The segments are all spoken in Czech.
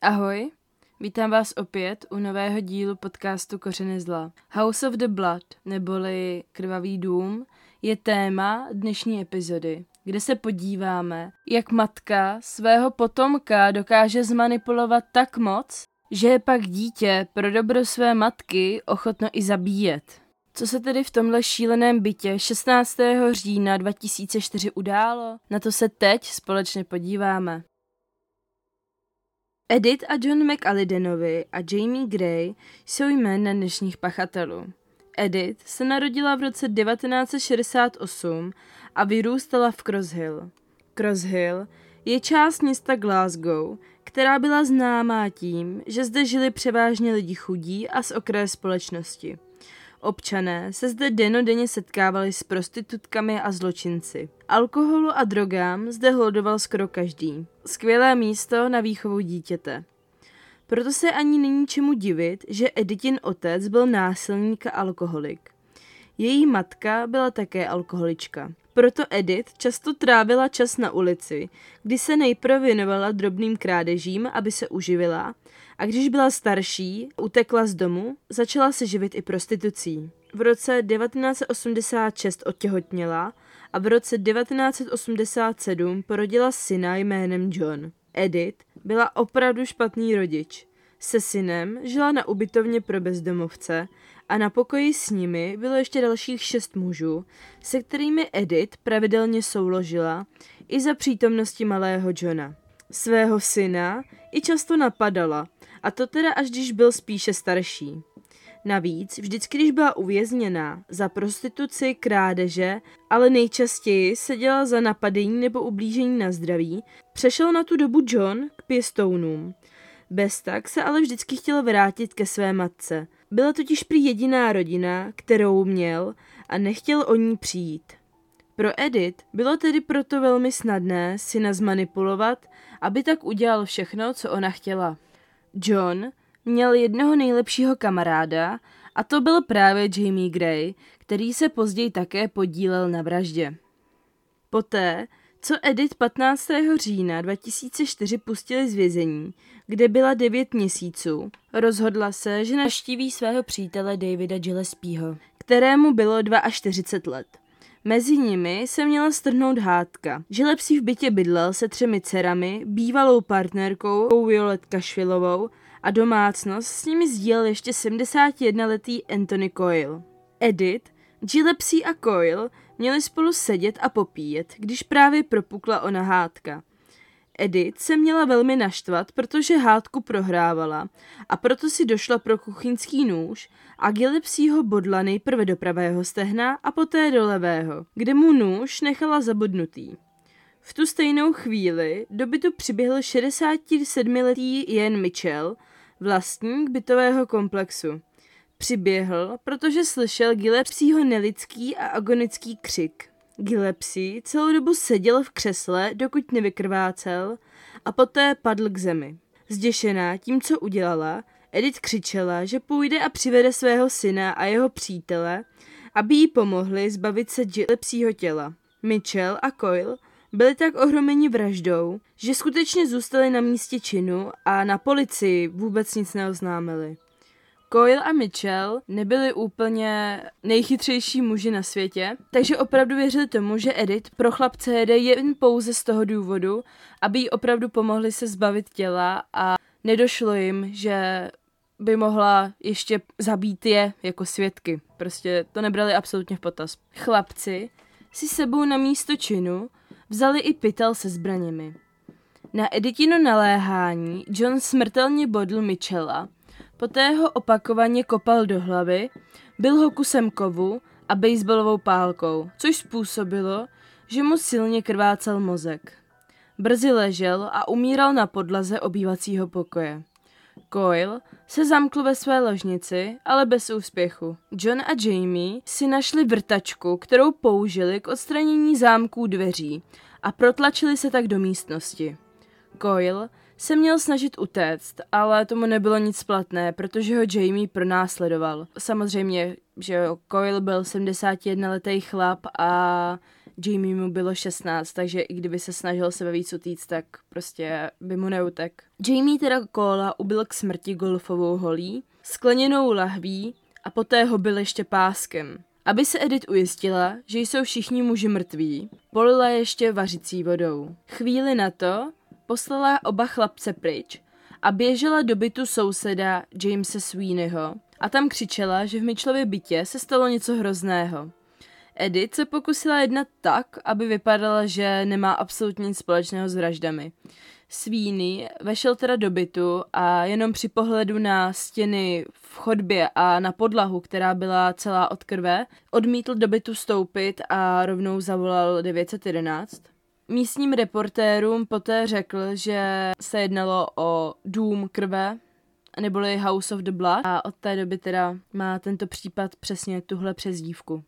Ahoj, vítám vás opět u nového dílu podcastu Kořeny zla. House of the Blood, neboli Krvavý dům, je téma dnešní epizody, kde se podíváme, jak matka svého potomka dokáže zmanipulovat tak moc, že je pak dítě pro dobro své matky ochotno i zabíjet. Co se tedy v tomhle šíleném bytě 16. října 2004 událo? Na to se teď společně podíváme. Edith a John McAllidenovi a Jamie Gray jsou jména dnešních pachatelů. Edith se narodila v roce 1968 a vyrůstala v Cross Hill. Cross Hill je část města Glasgow, která byla známá tím, že zde žili převážně lidi chudí a z okraje společnosti. Občané se zde denodenně setkávali s prostitutkami a zločinci. Alkoholu a drogám zde hlodoval skoro každý. Skvělé místo na výchovu dítěte. Proto se ani není čemu divit, že Editin otec byl násilník a alkoholik. Její matka byla také alkoholička. Proto Edith často trávila čas na ulici, kdy se nejprve věnovala drobným krádežím, aby se uživila, a když byla starší, utekla z domu, začala se živit i prostitucí. V roce 1986 otěhotněla a v roce 1987 porodila syna jménem John. Edith byla opravdu špatný rodič. Se synem žila na ubytovně pro bezdomovce a na pokoji s nimi bylo ještě dalších šest mužů, se kterými Edith pravidelně souložila i za přítomnosti malého Johna. Svého syna i často napadala, a to teda až když byl spíše starší. Navíc, vždycky, když byla uvězněná za prostituci, krádeže, ale nejčastěji seděla za napadení nebo ublížení na zdraví, přešel na tu dobu John k pěstounům. Bez tak se ale vždycky chtěl vrátit ke své matce. Byla totiž prý jediná rodina, kterou měl a nechtěl o ní přijít. Pro Edith bylo tedy proto velmi snadné syna zmanipulovat, aby tak udělal všechno, co ona chtěla. John měl jednoho nejlepšího kamaráda a to byl právě Jamie Gray, který se později také podílel na vraždě. Poté, co Edith 15. října 2004 pustili z vězení, kde byla 9 měsíců, rozhodla se, že naštíví svého přítele Davida Gillespieho, kterému bylo 42 let. Mezi nimi se měla strhnout hádka. Gillespie v bytě bydlel se třemi dcerami, bývalou partnerkou Violet Kašvilovou a domácnost s nimi sdílel ještě 71-letý Anthony Coyle. Edith, Gillespie a Coyle měli spolu sedět a popíjet, když právě propukla ona hádka. Edith se měla velmi naštvat, protože hádku prohrávala a proto si došla pro kuchyňský nůž a Gillespieho bodla nejprve do pravého stehna a poté do levého, kde mu nůž nechala zabodnutý. V tu stejnou chvíli do bytu přiběhl 67-letý Ian Mitchell, vlastník bytového komplexu. Přiběhl, protože slyšel Gillespieho nelidský a agonický křik. Gillespie celou dobu seděl v křesle, dokud nevykrvácel a poté padl k zemi. Zděšená tím, co udělala, Edith křičela, že půjde a přivede svého syna a jeho přítele, aby jí pomohli zbavit se Gillespieho těla. Mitchell a Coyle byli tak ohromeni vraždou, že skutečně zůstali na místě činu a na policii vůbec nic neoznámili. Coyle a Mitchell nebyli úplně nejchytřejší muži na světě, takže opravdu věřili tomu, že Edith pro chlapce jede jen pouze z toho důvodu, aby jí opravdu pomohli se zbavit těla a nedošlo jim, že by mohla ještě zabít je jako svědky. Prostě to nebrali absolutně v potaz. Chlapci si sebou na místo činu vzali i pytel se zbraněmi. Na Editino naléhání John smrtelně bodl Mitchella, poté ho opakovaně kopal do hlavy, byl ho kusem kovu a baseballovou pálkou, což způsobilo, že mu silně krvácel mozek. Brzy ležel a umíral na podlaze obývacího pokoje. Coyle se zamkl ve své ložnici, ale bez úspěchu. John a Jamie si našli vrtačku, kterou použili k odstranění zámků dveří a protlačili se tak do místnosti. Coyle se měl snažit utéct, ale tomu nebylo nic platné, protože ho Jamie pronásledoval. Samozřejmě, že Coyle byl 71-letý chlap a Jamie mu bylo 16, takže i kdyby se snažil sebe víc utíct, tak prostě by mu neutek. Jamie teda Cola ubil k smrti golfovou holí, skleněnou lahví a poté ho byl ještě páskem. Aby se Edith ujistila, že jsou všichni muži mrtví, polila ještě vařicí vodou. Chvíli na to poslala oba chlapce pryč a běžela do bytu souseda Jamesa Sweeneyho a tam křičela, že v Mitchellově bytě se stalo něco hrozného. Edith se pokusila jednat tak, aby vypadala, že nemá absolutně nic společného s vraždami. Sweeney vešel teda do bytu a jenom při pohledu na stěny v chodbě a na podlahu, která byla celá od krve, odmítl do bytu stoupit a rovnou zavolal 911. Místním reportérům poté řekl, že se jednalo o dům krve, neboli House of the Blood a od té doby teda má tento případ přesně tuhle přezdívku.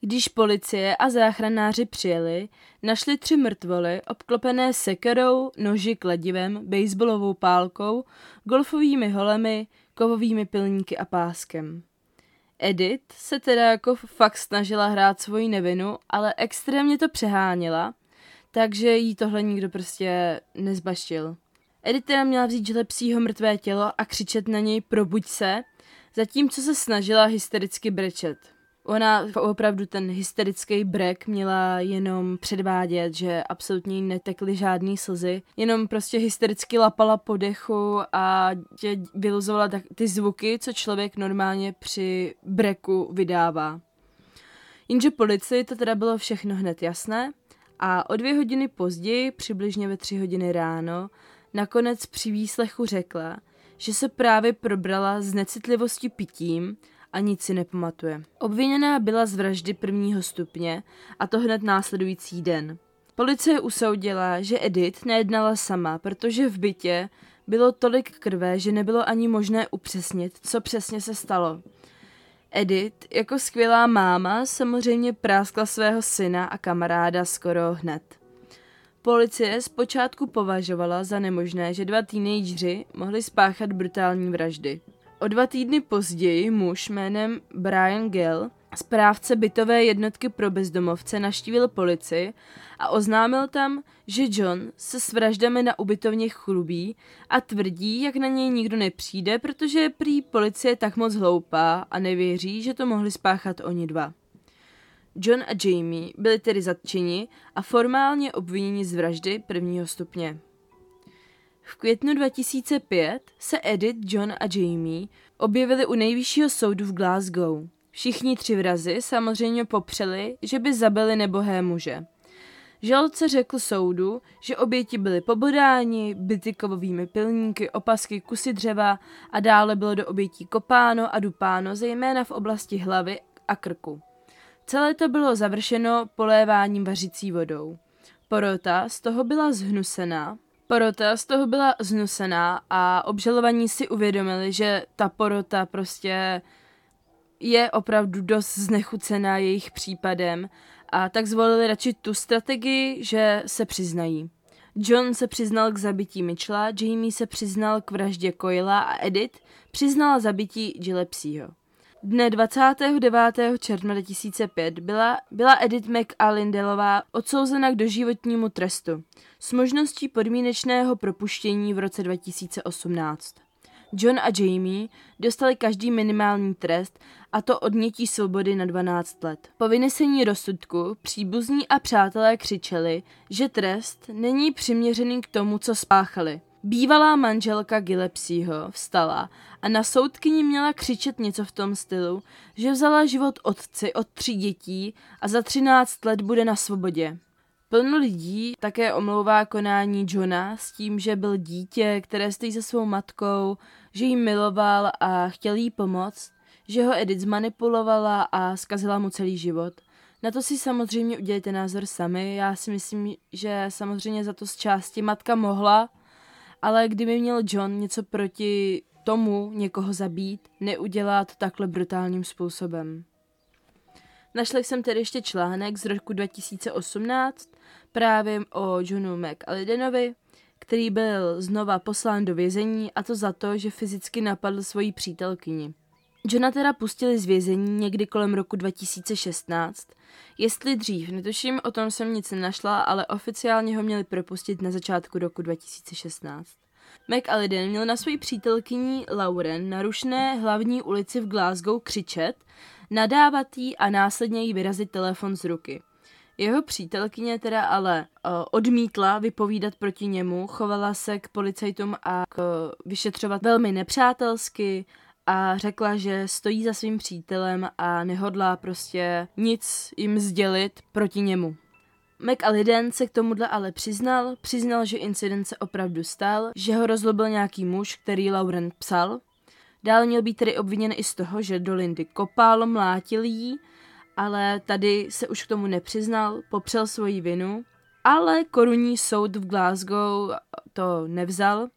Když policie a záchranáři přijeli, našli tři mrtvoly obklopené sekerou, noži, kladivem, baseballovou pálkou, golfovými holemi, kovovými pilníky a páskem. Edith se teda jako fakt snažila hrát svoji nevinu, ale extrémně to přeháněla, takže jí tohle nikdo prostě nezbaštil. Edith teda měla vzít žlepsího mrtvé tělo a křičet na něj probuď se, zatímco se snažila hystericky brečet. Ona opravdu ten hysterický brek měla jenom předvádět, že absolutně netekly žádný slzy, jenom prostě hystericky lapala po dechu a vyluzovala ty zvuky, co člověk normálně při breku vydává. Jenže policii to teda bylo všechno hned jasné a o dvě hodiny později, přibližně ve tři hodiny ráno, nakonec při výslechu řekla, že se právě probrala z necitlivosti pitím a nic si nepamatuje. Obviněná byla z vraždy prvního stupně a to hned následující den. Policie usoudila, že Edith nejednala sama, protože v bytě bylo tolik krve, že nebylo ani možné upřesnit, co přesně se stalo. Edith, jako skvělá máma, samozřejmě práskla svého syna a kamaráda skoro hned. Policie zpočátku považovala za nemožné, že dva teenageři mohli spáchat brutální vraždy. O dva týdny později muž jménem Brian Gill, správce bytové jednotky pro bezdomovce, naštívil policii a oznámil tam, že John se s vraždami na ubytovně chlubí a tvrdí, jak na něj nikdo nepřijde, protože prý policie tak moc hloupá a nevěří, že to mohli spáchat oni dva. John a Jamie byli tedy zatčeni a formálně obviněni z vraždy prvního stupně. V květnu 2005 se Edith, John a Jamie objevili u nejvyššího soudu v Glasgow. Všichni tři vrazy samozřejmě popřeli, že by zabili nebohé muže. Žalce řekl soudu, že oběti byly pobodáni, byty kovovými pilníky, opasky, kusy dřeva a dále bylo do obětí kopáno a dupáno, zejména v oblasti hlavy a krku. Celé to bylo završeno poléváním vařicí vodou. Porota z toho byla zhnusená, porota z toho byla znusená a obžalovaní si uvědomili, že ta porota prostě je opravdu dost znechucená jejich případem a tak zvolili radši tu strategii, že se přiznají. John se přiznal k zabití Mitchella, Jamie se přiznal k vraždě Coila a Edith přiznala zabití Gillespieho. Dne 29. června 2005 byla, byla Edith McAlindelová odsouzena k doživotnímu trestu s možností podmínečného propuštění v roce 2018. John a Jamie dostali každý minimální trest a to odnětí svobody na 12 let. Po vynesení rozsudku příbuzní a přátelé křičeli, že trest není přiměřený k tomu, co spáchali. Bývalá manželka Gillespieho vstala a na soudkyni měla křičet něco v tom stylu, že vzala život otci od tří dětí a za 13 let bude na svobodě. Plno lidí také omlouvá konání Johna s tím, že byl dítě, které stojí se svou matkou, že jí miloval a chtěl jí pomoct, že ho Edith zmanipulovala a zkazila mu celý život. Na to si samozřejmě udělejte názor sami. Já si myslím, že samozřejmě za to z části matka mohla, ale kdyby měl John něco proti tomu někoho zabít, neudělá to takhle brutálním způsobem. Našla jsem tedy ještě článek z roku 2018 právě o Johnu McAlidenovi, který byl znova poslán do vězení a to za to, že fyzicky napadl svoji přítelkyni. Johna teda pustili z vězení někdy kolem roku 2016. Jestli dřív, netuším, o tom jsem nic nenašla, ale oficiálně ho měli propustit na začátku roku 2016. McAliden měl na své přítelkyni Lauren na rušné hlavní ulici v Glasgow křičet, nadávat jí a následně jí vyrazit telefon z ruky. Jeho přítelkyně teda ale uh, odmítla vypovídat proti němu, chovala se k policajtům a k vyšetřovat velmi nepřátelsky a řekla, že stojí za svým přítelem a nehodlá prostě nic jim sdělit proti němu. McAliden se k tomuhle ale přiznal, přiznal, že incident se opravdu stal, že ho rozlobil nějaký muž, který Lauren psal. Dál měl být tedy obviněn i z toho, že do Lindy kopal, mlátil jí, ale tady se už k tomu nepřiznal, popřel svoji vinu, ale korunní soud v Glasgow to nevzal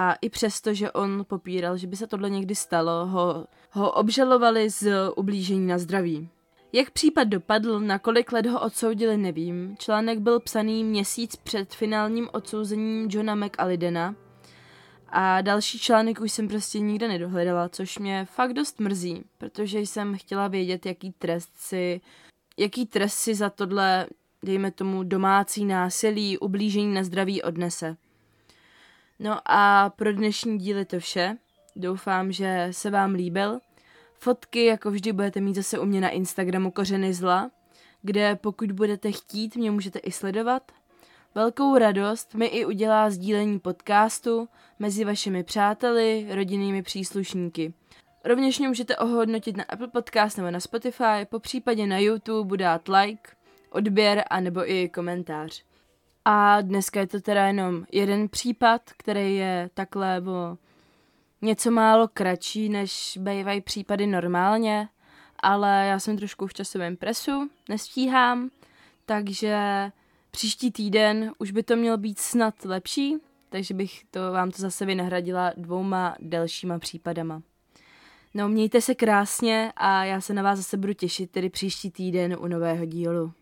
a i přesto, že on popíral, že by se tohle někdy stalo, ho, ho obžalovali z ublížení na zdraví. Jak případ dopadl, na kolik let ho odsoudili, nevím. Článek byl psaný měsíc před finálním odsouzením Johna McAlidena a další článek už jsem prostě nikde nedohledala, což mě fakt dost mrzí, protože jsem chtěla vědět, jaký trest si, jaký trest si za tohle, dejme tomu, domácí násilí, ublížení na zdraví odnese. No a pro dnešní díl je to vše. Doufám, že se vám líbil. Fotky, jako vždy, budete mít zase u mě na Instagramu Kořeny zla, kde pokud budete chtít, mě můžete i sledovat. Velkou radost mi i udělá sdílení podcastu mezi vašimi přáteli, rodinnými příslušníky. Rovněž mě můžete ohodnotit na Apple Podcast nebo na Spotify, po případě na YouTube dát like, odběr a nebo i komentář. A dneska je to teda jenom jeden případ, který je takhle o něco málo kratší, než bývají případy normálně, ale já jsem trošku v časovém presu, nestíhám, takže příští týden už by to mělo být snad lepší, takže bych to vám to zase vynahradila dvouma delšíma případama. No, mějte se krásně a já se na vás zase budu těšit tedy příští týden u nového dílu.